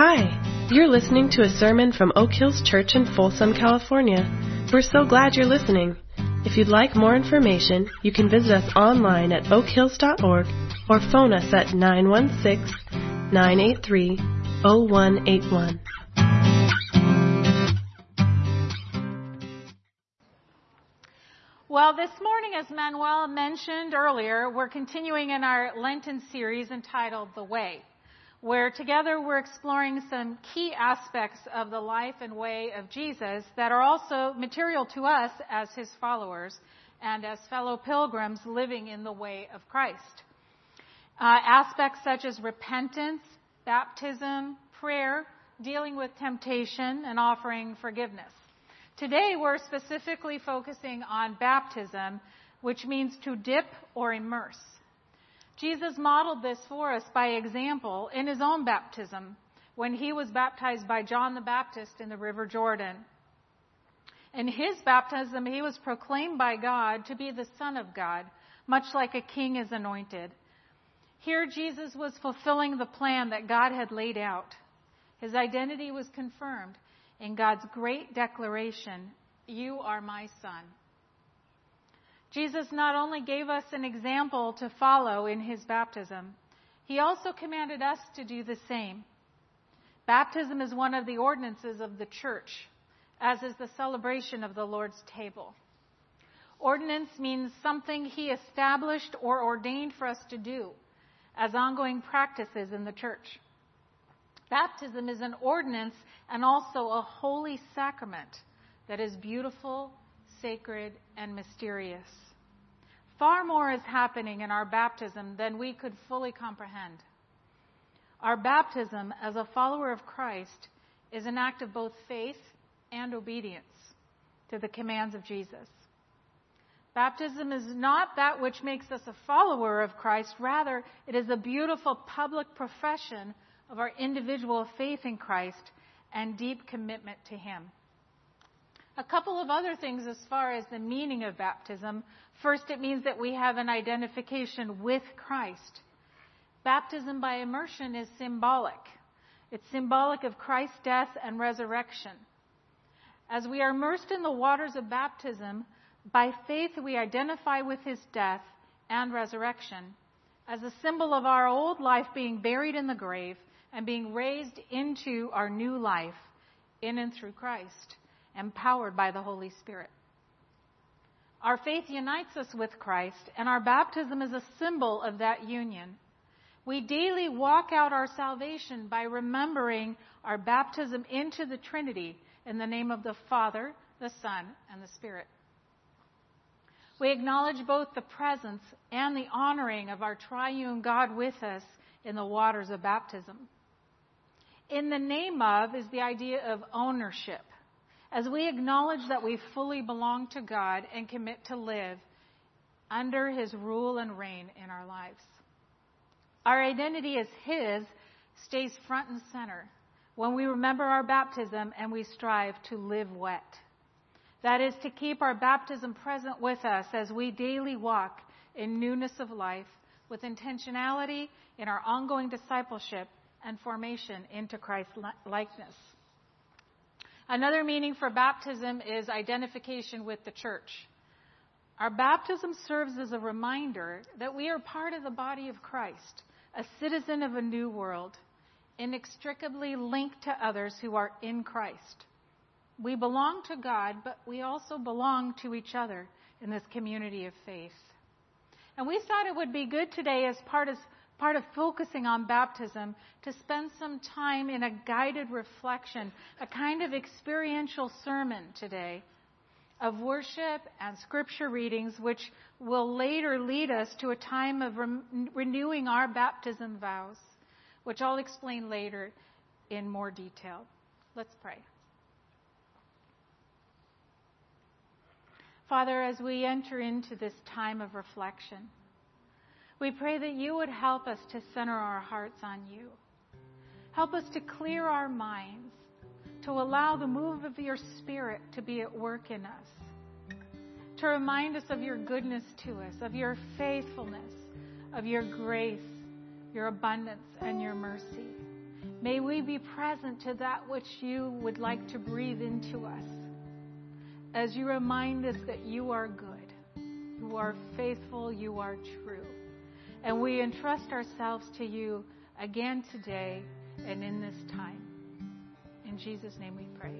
Hi, you're listening to a sermon from Oak Hills Church in Folsom, California. We're so glad you're listening. If you'd like more information, you can visit us online at oakhills.org or phone us at 916 983 0181. Well, this morning, as Manuel mentioned earlier, we're continuing in our Lenten series entitled The Way, where together we're exploring some key aspects of the life and way of Jesus that are also material to us as his followers and as fellow pilgrims living in the way of Christ. Uh, aspects such as repentance, baptism, prayer, dealing with temptation, and offering forgiveness. Today we're specifically focusing on baptism, which means to dip or immerse. Jesus modeled this for us by example in his own baptism when he was baptized by John the Baptist in the River Jordan. In his baptism, he was proclaimed by God to be the Son of God, much like a king is anointed. Here, Jesus was fulfilling the plan that God had laid out. His identity was confirmed in God's great declaration, You are my son. Jesus not only gave us an example to follow in his baptism, he also commanded us to do the same. Baptism is one of the ordinances of the church, as is the celebration of the Lord's table. Ordinance means something he established or ordained for us to do as ongoing practices in the church. Baptism is an ordinance and also a holy sacrament that is beautiful, sacred, and mysterious. Far more is happening in our baptism than we could fully comprehend. Our baptism as a follower of Christ is an act of both faith and obedience to the commands of Jesus. Baptism is not that which makes us a follower of Christ, rather, it is a beautiful public profession of our individual faith in Christ and deep commitment to Him. A couple of other things as far as the meaning of baptism. First, it means that we have an identification with Christ. Baptism by immersion is symbolic. It's symbolic of Christ's death and resurrection. As we are immersed in the waters of baptism, by faith we identify with his death and resurrection as a symbol of our old life being buried in the grave and being raised into our new life in and through Christ, empowered by the Holy Spirit. Our faith unites us with Christ, and our baptism is a symbol of that union. We daily walk out our salvation by remembering our baptism into the Trinity in the name of the Father, the Son, and the Spirit. We acknowledge both the presence and the honoring of our triune God with us in the waters of baptism. In the name of is the idea of ownership. As we acknowledge that we fully belong to God and commit to live under His rule and reign in our lives. Our identity as His stays front and center when we remember our baptism and we strive to live wet. That is to keep our baptism present with us as we daily walk in newness of life with intentionality in our ongoing discipleship and formation into Christ's likeness. Another meaning for baptism is identification with the church. Our baptism serves as a reminder that we are part of the body of Christ, a citizen of a new world, inextricably linked to others who are in Christ. We belong to God, but we also belong to each other in this community of faith. And we thought it would be good today, as part of part of focusing on baptism to spend some time in a guided reflection, a kind of experiential sermon today of worship and scripture readings, which will later lead us to a time of re- renewing our baptism vows, which I'll explain later in more detail. Let's pray. Father, as we enter into this time of reflection, we pray that you would help us to center our hearts on you. Help us to clear our minds, to allow the move of your Spirit to be at work in us, to remind us of your goodness to us, of your faithfulness, of your grace, your abundance, and your mercy. May we be present to that which you would like to breathe into us as you remind us that you are good, you are faithful, you are true. And we entrust ourselves to you again today and in this time. In Jesus' name we pray.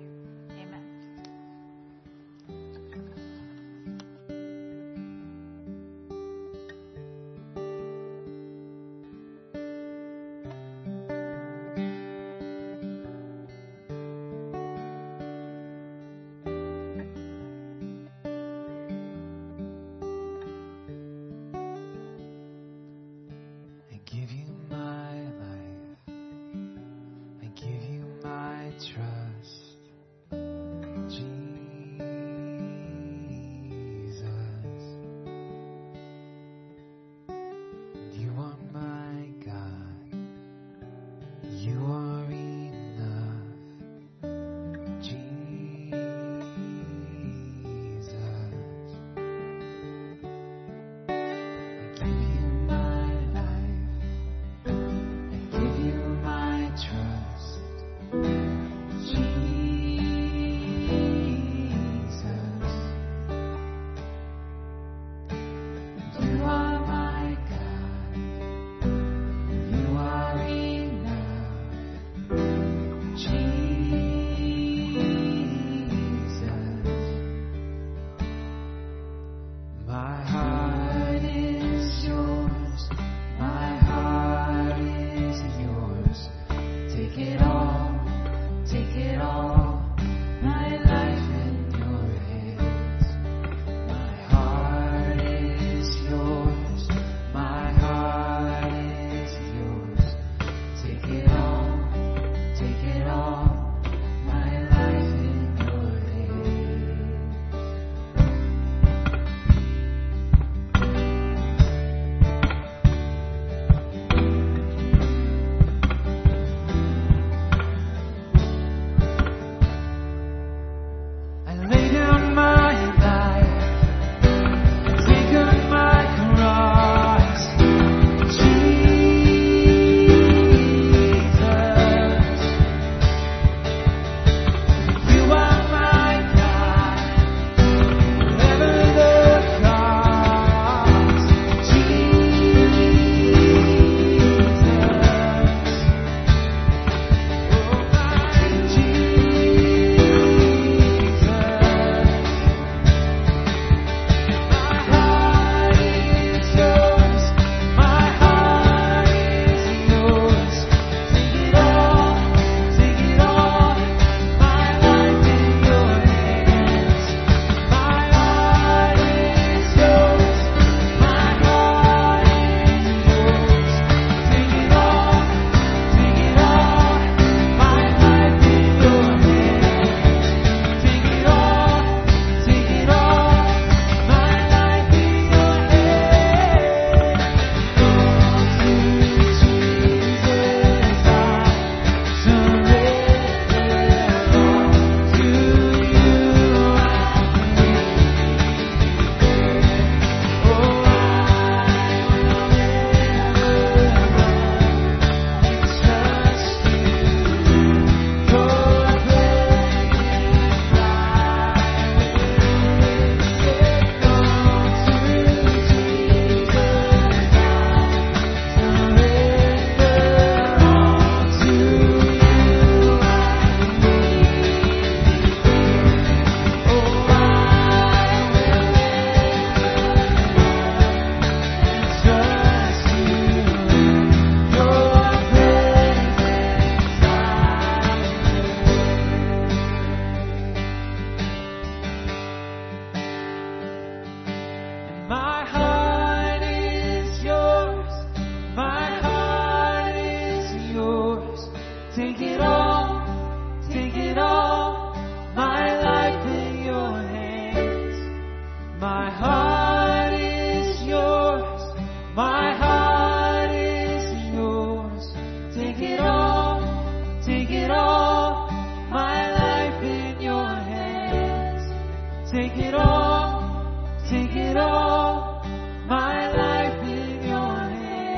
Take it all, my life in your hands.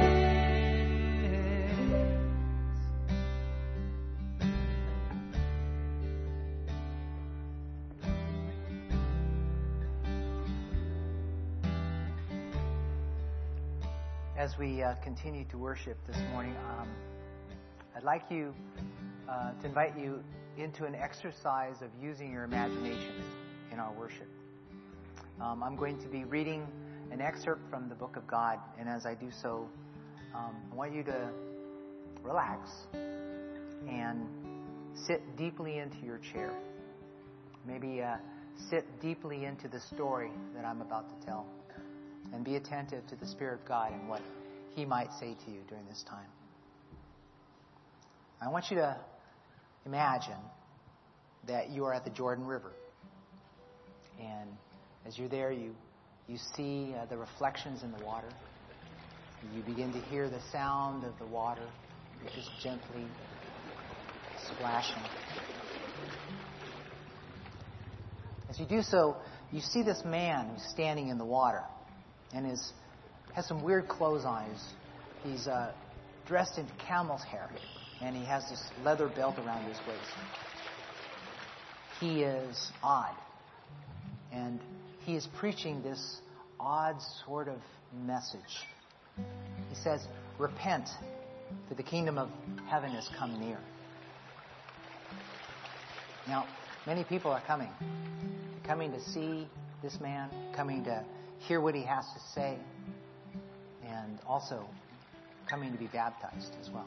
As we uh, continue to worship this morning, um, I'd like you uh, to invite you into an exercise of using your imaginations in our worship. Um, I'm going to be reading an excerpt from the book of God, and as I do so, um, I want you to relax and sit deeply into your chair. Maybe uh, sit deeply into the story that I'm about to tell, and be attentive to the Spirit of God and what He might say to you during this time. I want you to imagine that you are at the Jordan River. And as you're there, you, you see uh, the reflections in the water. You begin to hear the sound of the water just gently splashing. As you do so, you see this man who's standing in the water and is, has some weird clothes on. He's, he's uh, dressed in camel's hair and he has this leather belt around his waist. He is odd. And he is preaching this odd sort of message. He says, Repent, for the kingdom of heaven has come near. Now, many people are coming. Coming to see this man, coming to hear what he has to say, and also coming to be baptized as well.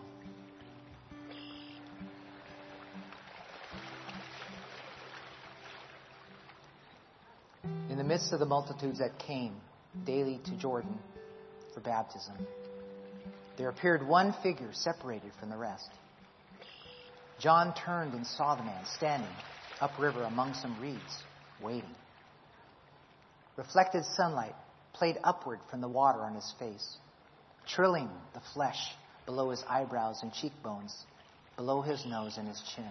In the midst of the multitudes that came daily to Jordan for baptism, there appeared one figure separated from the rest. John turned and saw the man standing upriver among some reeds, waiting. Reflected sunlight played upward from the water on his face, trilling the flesh below his eyebrows and cheekbones, below his nose and his chin.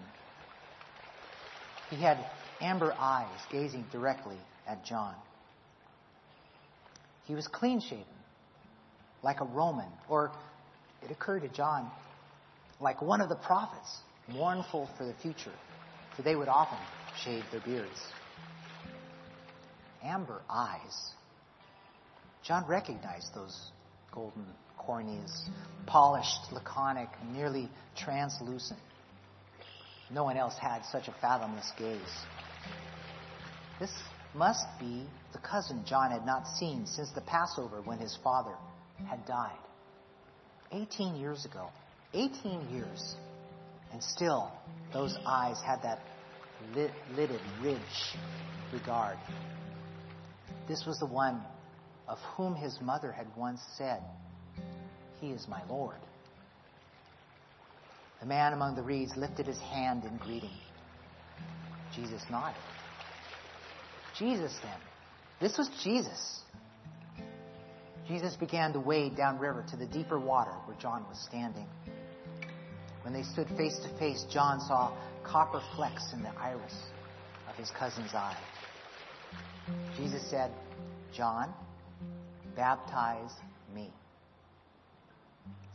He had amber eyes gazing directly at John. He was clean shaven, like a Roman, or it occurred to John, like one of the prophets, mournful for the future, for they would often shave their beards. Amber eyes. John recognized those golden corneas, polished, laconic, nearly translucent. No one else had such a fathomless gaze. This must be the cousin John had not seen since the Passover when his father had died. 18 years ago. 18 years. And still, those eyes had that lit, lidded, ridge regard. This was the one of whom his mother had once said, He is my Lord. The man among the reeds lifted his hand in greeting. Jesus nodded. Jesus then. This was Jesus. Jesus began to wade downriver to the deeper water where John was standing. When they stood face to face, John saw copper flecks in the iris of his cousin's eye. Jesus said, John, baptize me.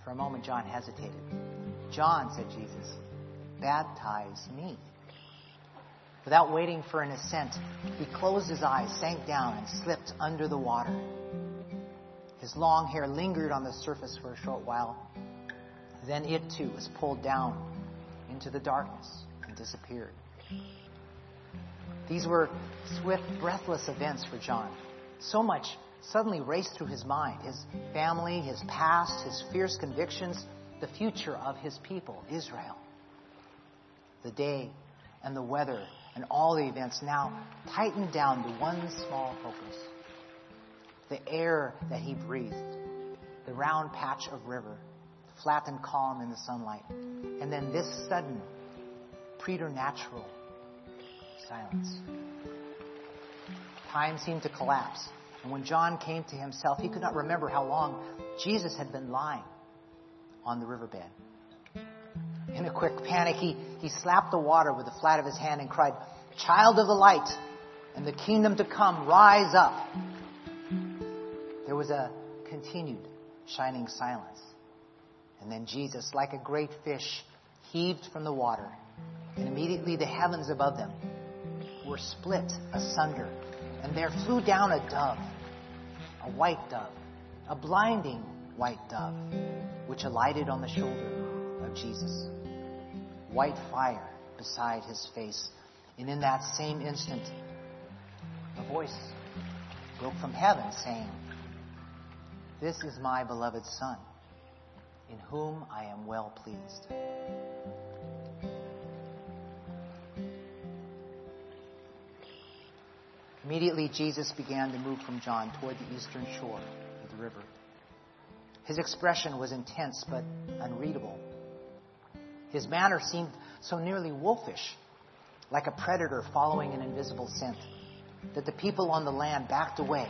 For a moment, John hesitated. John, said Jesus, baptize me. Without waiting for an assent, he closed his eyes, sank down, and slipped under the water. His long hair lingered on the surface for a short while. Then it too was pulled down into the darkness and disappeared. These were swift, breathless events for John. So much suddenly raced through his mind his family, his past, his fierce convictions, the future of his people, Israel. The day and the weather and all the events now tightened down to one small focus the air that he breathed, the round patch of river, flat and calm in the sunlight, and then this sudden, preternatural silence. Time seemed to collapse, and when John came to himself, he could not remember how long Jesus had been lying on the riverbed. In a quick panic, he, he slapped the water with the flat of his hand and cried, Child of the light and the kingdom to come, rise up. There was a continued shining silence. And then Jesus, like a great fish, heaved from the water, and immediately the heavens above them were split asunder, and there flew down a dove, a white dove, a blinding white dove, which alighted on the shoulder of Jesus. White fire beside his face. And in that same instant, a voice broke from heaven saying, This is my beloved Son, in whom I am well pleased. Immediately, Jesus began to move from John toward the eastern shore of the river. His expression was intense but unreadable. His manner seemed so nearly wolfish, like a predator following an invisible scent, that the people on the land backed away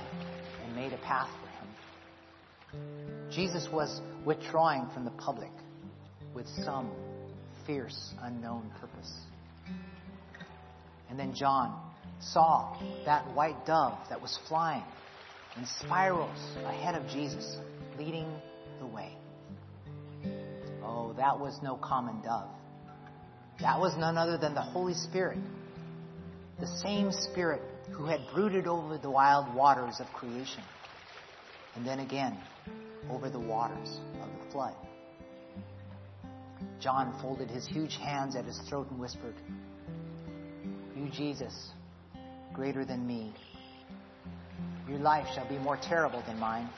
and made a path for him. Jesus was withdrawing from the public with some fierce, unknown purpose. And then John saw that white dove that was flying in spirals ahead of Jesus, leading the way. That was no common dove. That was none other than the Holy Spirit, the same Spirit who had brooded over the wild waters of creation, and then again over the waters of the flood. John folded his huge hands at his throat and whispered, You, Jesus, greater than me. Your life shall be more terrible than mine.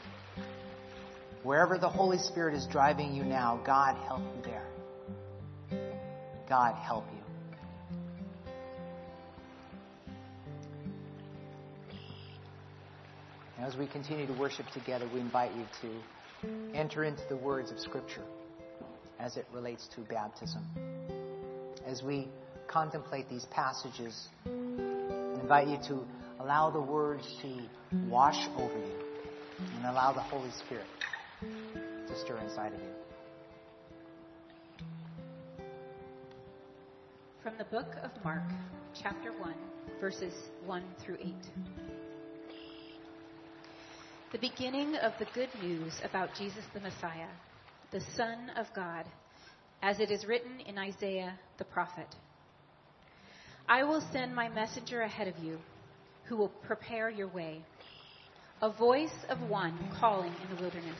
Wherever the Holy Spirit is driving you now, God help you there. God help you. As we continue to worship together, we invite you to enter into the words of Scripture as it relates to baptism. As we contemplate these passages, invite you to allow the words to wash over you and allow the Holy Spirit stir inside of you. From the book of Mark, chapter 1, verses 1 through 8. The beginning of the good news about Jesus the Messiah, the Son of God, as it is written in Isaiah the prophet. I will send my messenger ahead of you, who will prepare your way. A voice of one calling in the wilderness.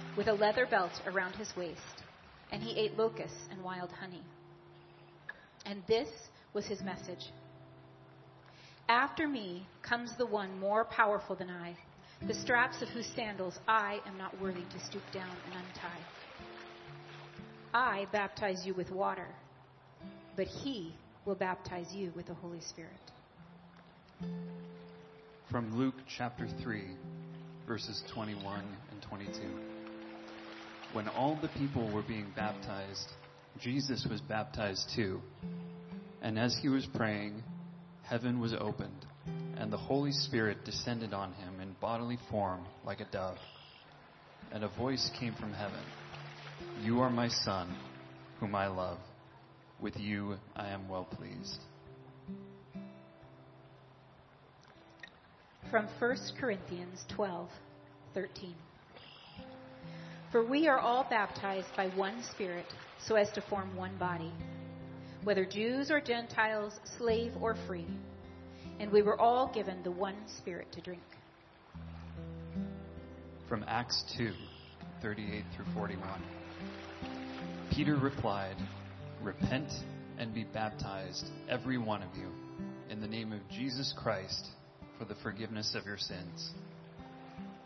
with a leather belt around his waist, and he ate locusts and wild honey. And this was his message After me comes the one more powerful than I, the straps of whose sandals I am not worthy to stoop down and untie. I baptize you with water, but he will baptize you with the Holy Spirit. From Luke chapter 3, verses 21 and 22. When all the people were being baptized, Jesus was baptized too. And as he was praying, heaven was opened, and the Holy Spirit descended on him in bodily form like a dove. And a voice came from heaven You are my Son, whom I love. With you I am well pleased. From 1 Corinthians 12 13. For we are all baptized by one Spirit so as to form one body, whether Jews or Gentiles, slave or free, and we were all given the one Spirit to drink. From Acts 2 38 through 41. Peter replied, Repent and be baptized, every one of you, in the name of Jesus Christ for the forgiveness of your sins.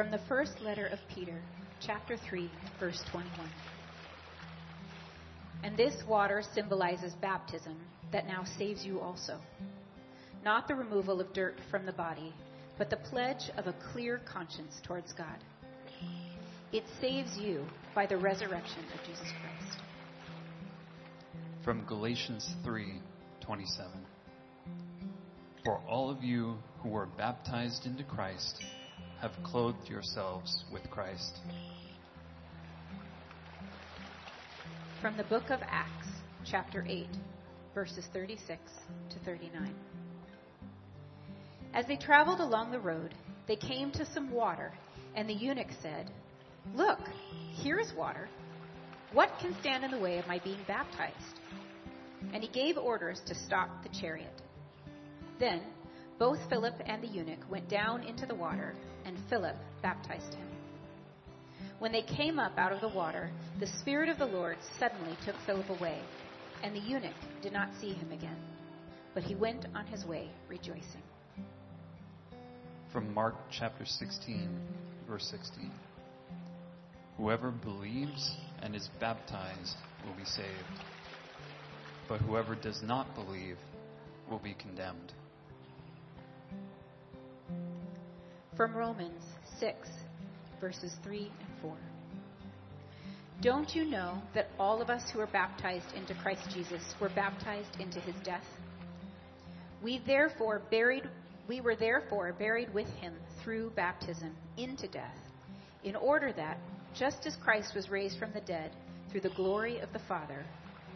From the first letter of Peter, chapter 3, verse 21. And this water symbolizes baptism that now saves you also. Not the removal of dirt from the body, but the pledge of a clear conscience towards God. It saves you by the resurrection of Jesus Christ. From Galatians 3:27. For all of you who were baptized into Christ have clothed yourselves with Christ. From the book of Acts, chapter 8, verses 36 to 39. As they traveled along the road, they came to some water, and the eunuch said, Look, here is water. What can stand in the way of my being baptized? And he gave orders to stop the chariot. Then both Philip and the eunuch went down into the water, and Philip baptized him. When they came up out of the water, the Spirit of the Lord suddenly took Philip away, and the eunuch did not see him again, but he went on his way rejoicing. From Mark chapter 16, verse 16. Whoever believes and is baptized will be saved, but whoever does not believe will be condemned. From Romans 6, verses 3 and 4. Don't you know that all of us who are baptized into Christ Jesus were baptized into his death? We therefore buried we were therefore buried with him through baptism into death, in order that just as Christ was raised from the dead through the glory of the Father,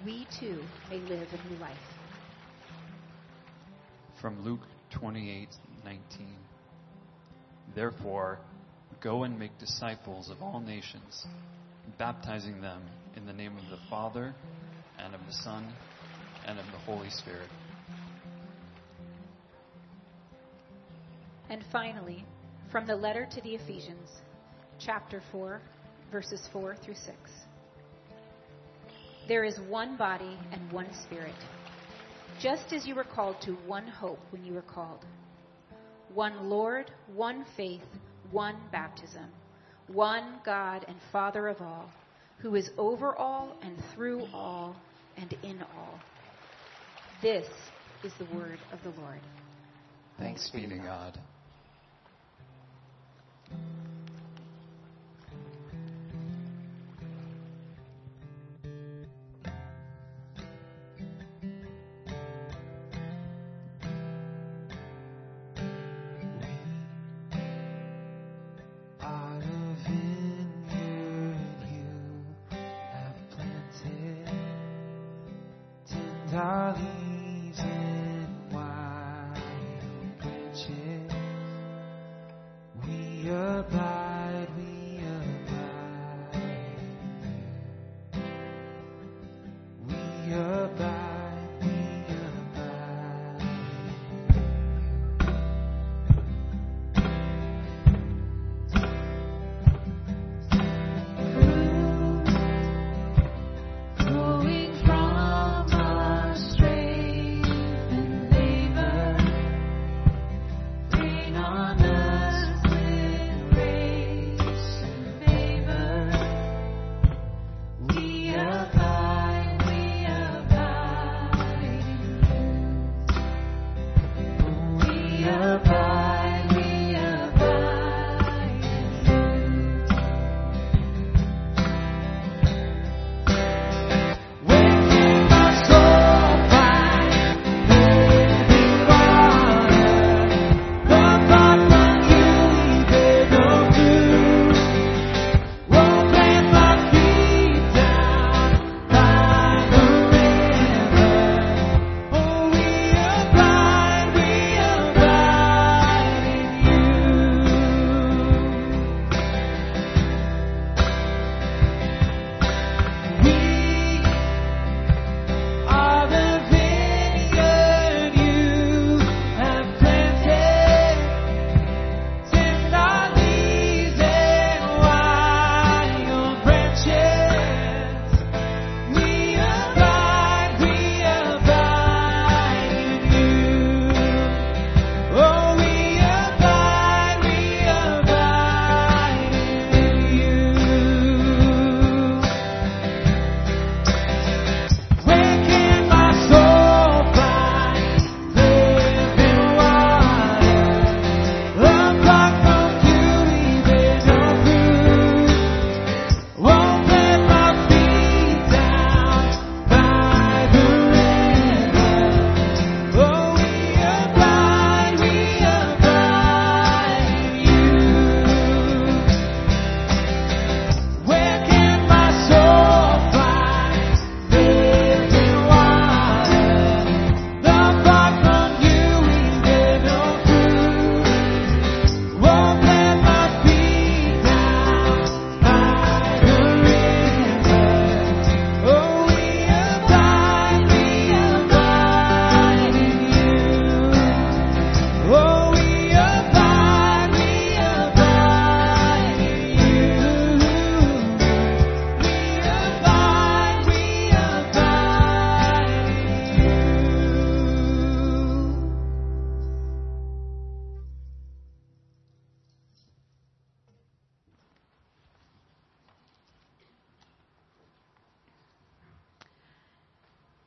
we too may live a new life. From Luke 28:19. Therefore, go and make disciples of all nations, baptizing them in the name of the Father and of the Son and of the Holy Spirit. And finally, from the letter to the Ephesians, chapter 4, verses 4 through 6. There is one body and one spirit, just as you were called to one hope when you were called one Lord, one faith, one baptism, one God and Father of all, who is over all and through all and in all. This is the word of the Lord. Thanks be to God. Tender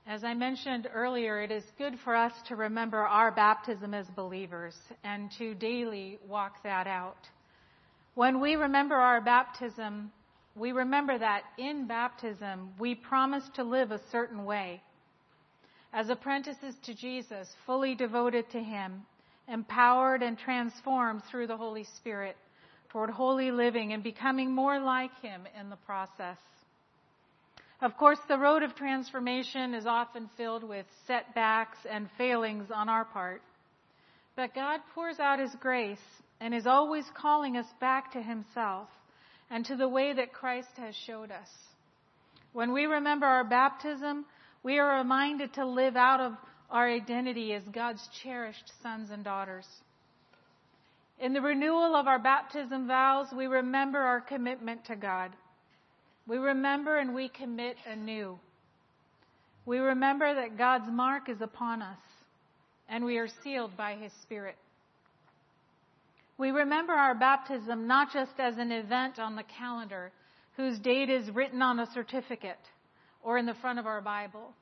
As I mentioned earlier, it is good for us to remember our baptism as believers and to daily walk that out. When we remember our baptism, we remember that in baptism we promise to live a certain way. As apprentices to Jesus, fully devoted to Him, empowered and transformed through the Holy Spirit toward holy living and becoming more like Him in the process. Of course, the road of transformation is often filled with setbacks and failings on our part. But God pours out His grace and is always calling us back to Himself and to the way that Christ has showed us. When we remember our baptism, we are reminded to live out of our identity as God's cherished sons and daughters. In the renewal of our baptism vows, we remember our commitment to God. We remember and we commit anew. We remember that God's mark is upon us and we are sealed by His Spirit. We remember our baptism not just as an event on the calendar whose date is written on a certificate or in the front of our Bible,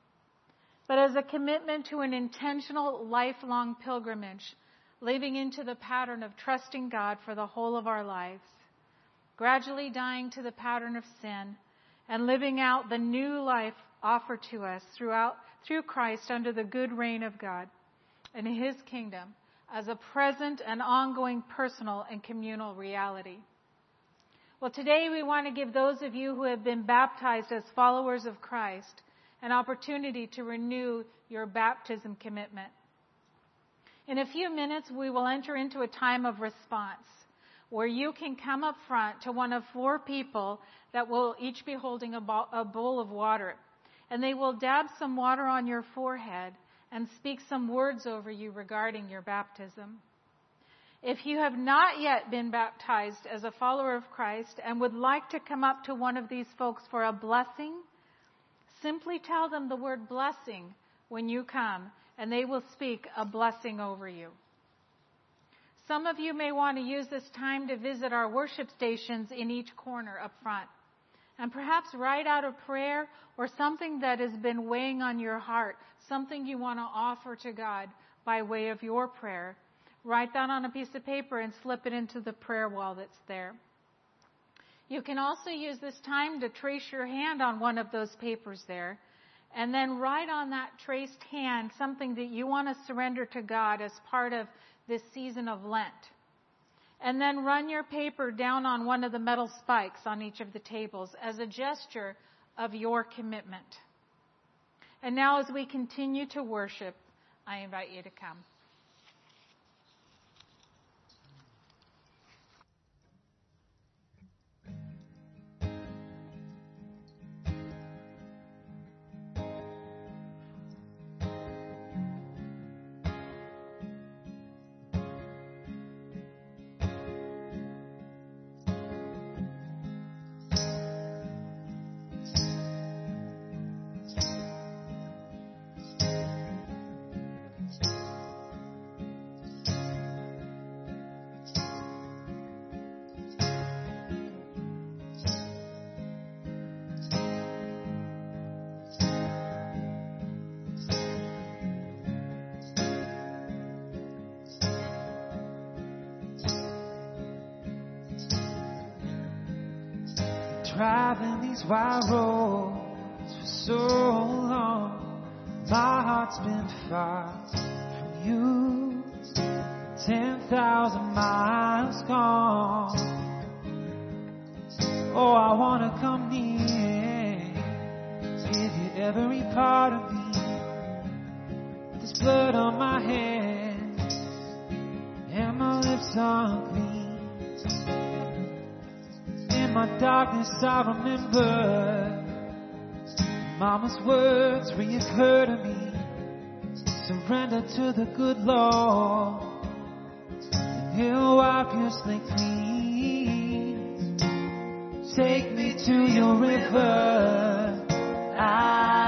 but as a commitment to an intentional lifelong pilgrimage, living into the pattern of trusting God for the whole of our lives gradually dying to the pattern of sin, and living out the new life offered to us throughout, through Christ under the good reign of God and His kingdom as a present and ongoing personal and communal reality. Well, today we want to give those of you who have been baptized as followers of Christ an opportunity to renew your baptism commitment. In a few minutes, we will enter into a time of response where you can come up front to one of four people that will each be holding a bowl of water. And they will dab some water on your forehead and speak some words over you regarding your baptism. If you have not yet been baptized as a follower of Christ and would like to come up to one of these folks for a blessing, simply tell them the word blessing when you come, and they will speak a blessing over you. Some of you may want to use this time to visit our worship stations in each corner up front. And perhaps write out a prayer or something that has been weighing on your heart, something you want to offer to God by way of your prayer. Write that on a piece of paper and slip it into the prayer wall that's there. You can also use this time to trace your hand on one of those papers there and then write on that traced hand something that you want to surrender to God as part of this season of Lent. And then run your paper down on one of the metal spikes on each of the tables as a gesture of your commitment. And now, as we continue to worship, I invite you to come. Driving these wild roads for so long. My heart's been far from you. Ten thousand miles gone. Oh, I wanna come near. Give you every part of me. This blood on my hands. And my lips are clean my darkness I remember Mama's words reoccur to me. Surrender to the good Lord. And He'll wipe your slate clean. Take me to your river. I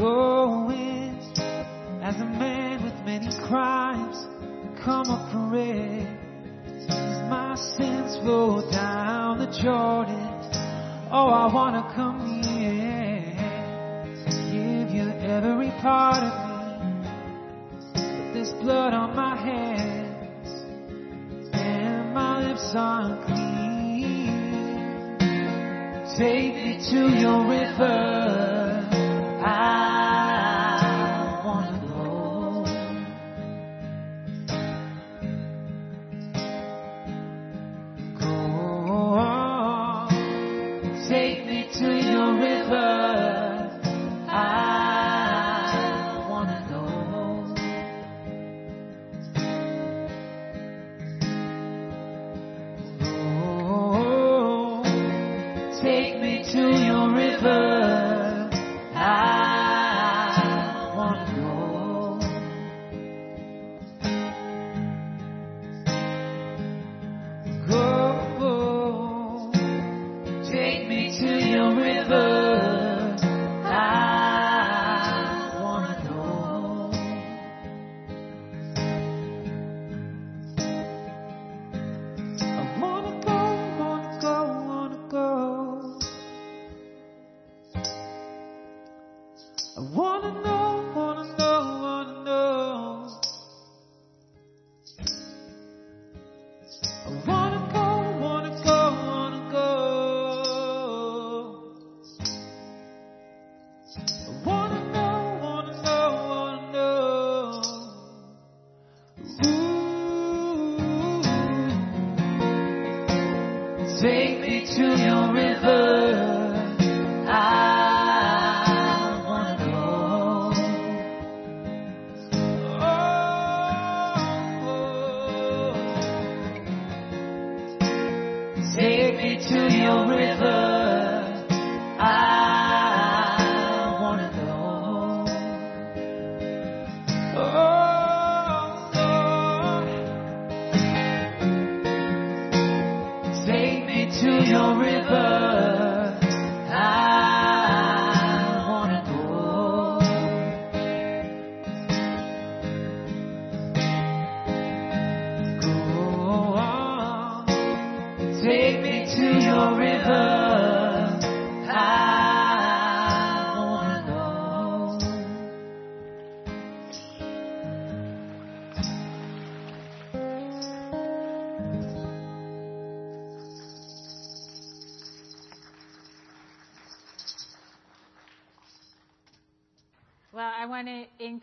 I go in as a man with many crimes come for it. Since my sins flow down the Jordan, oh, I wanna come near, give you every part of me. But there's blood on my hands, and my lips aren't clean. Take me to your river.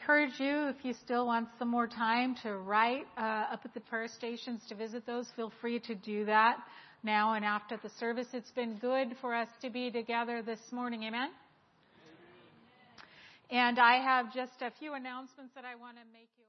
Encourage you, if you still want some more time to write uh, up at the prayer stations to visit those, feel free to do that now and after the service. It's been good for us to be together this morning. Amen? And I have just a few announcements that I want to make you.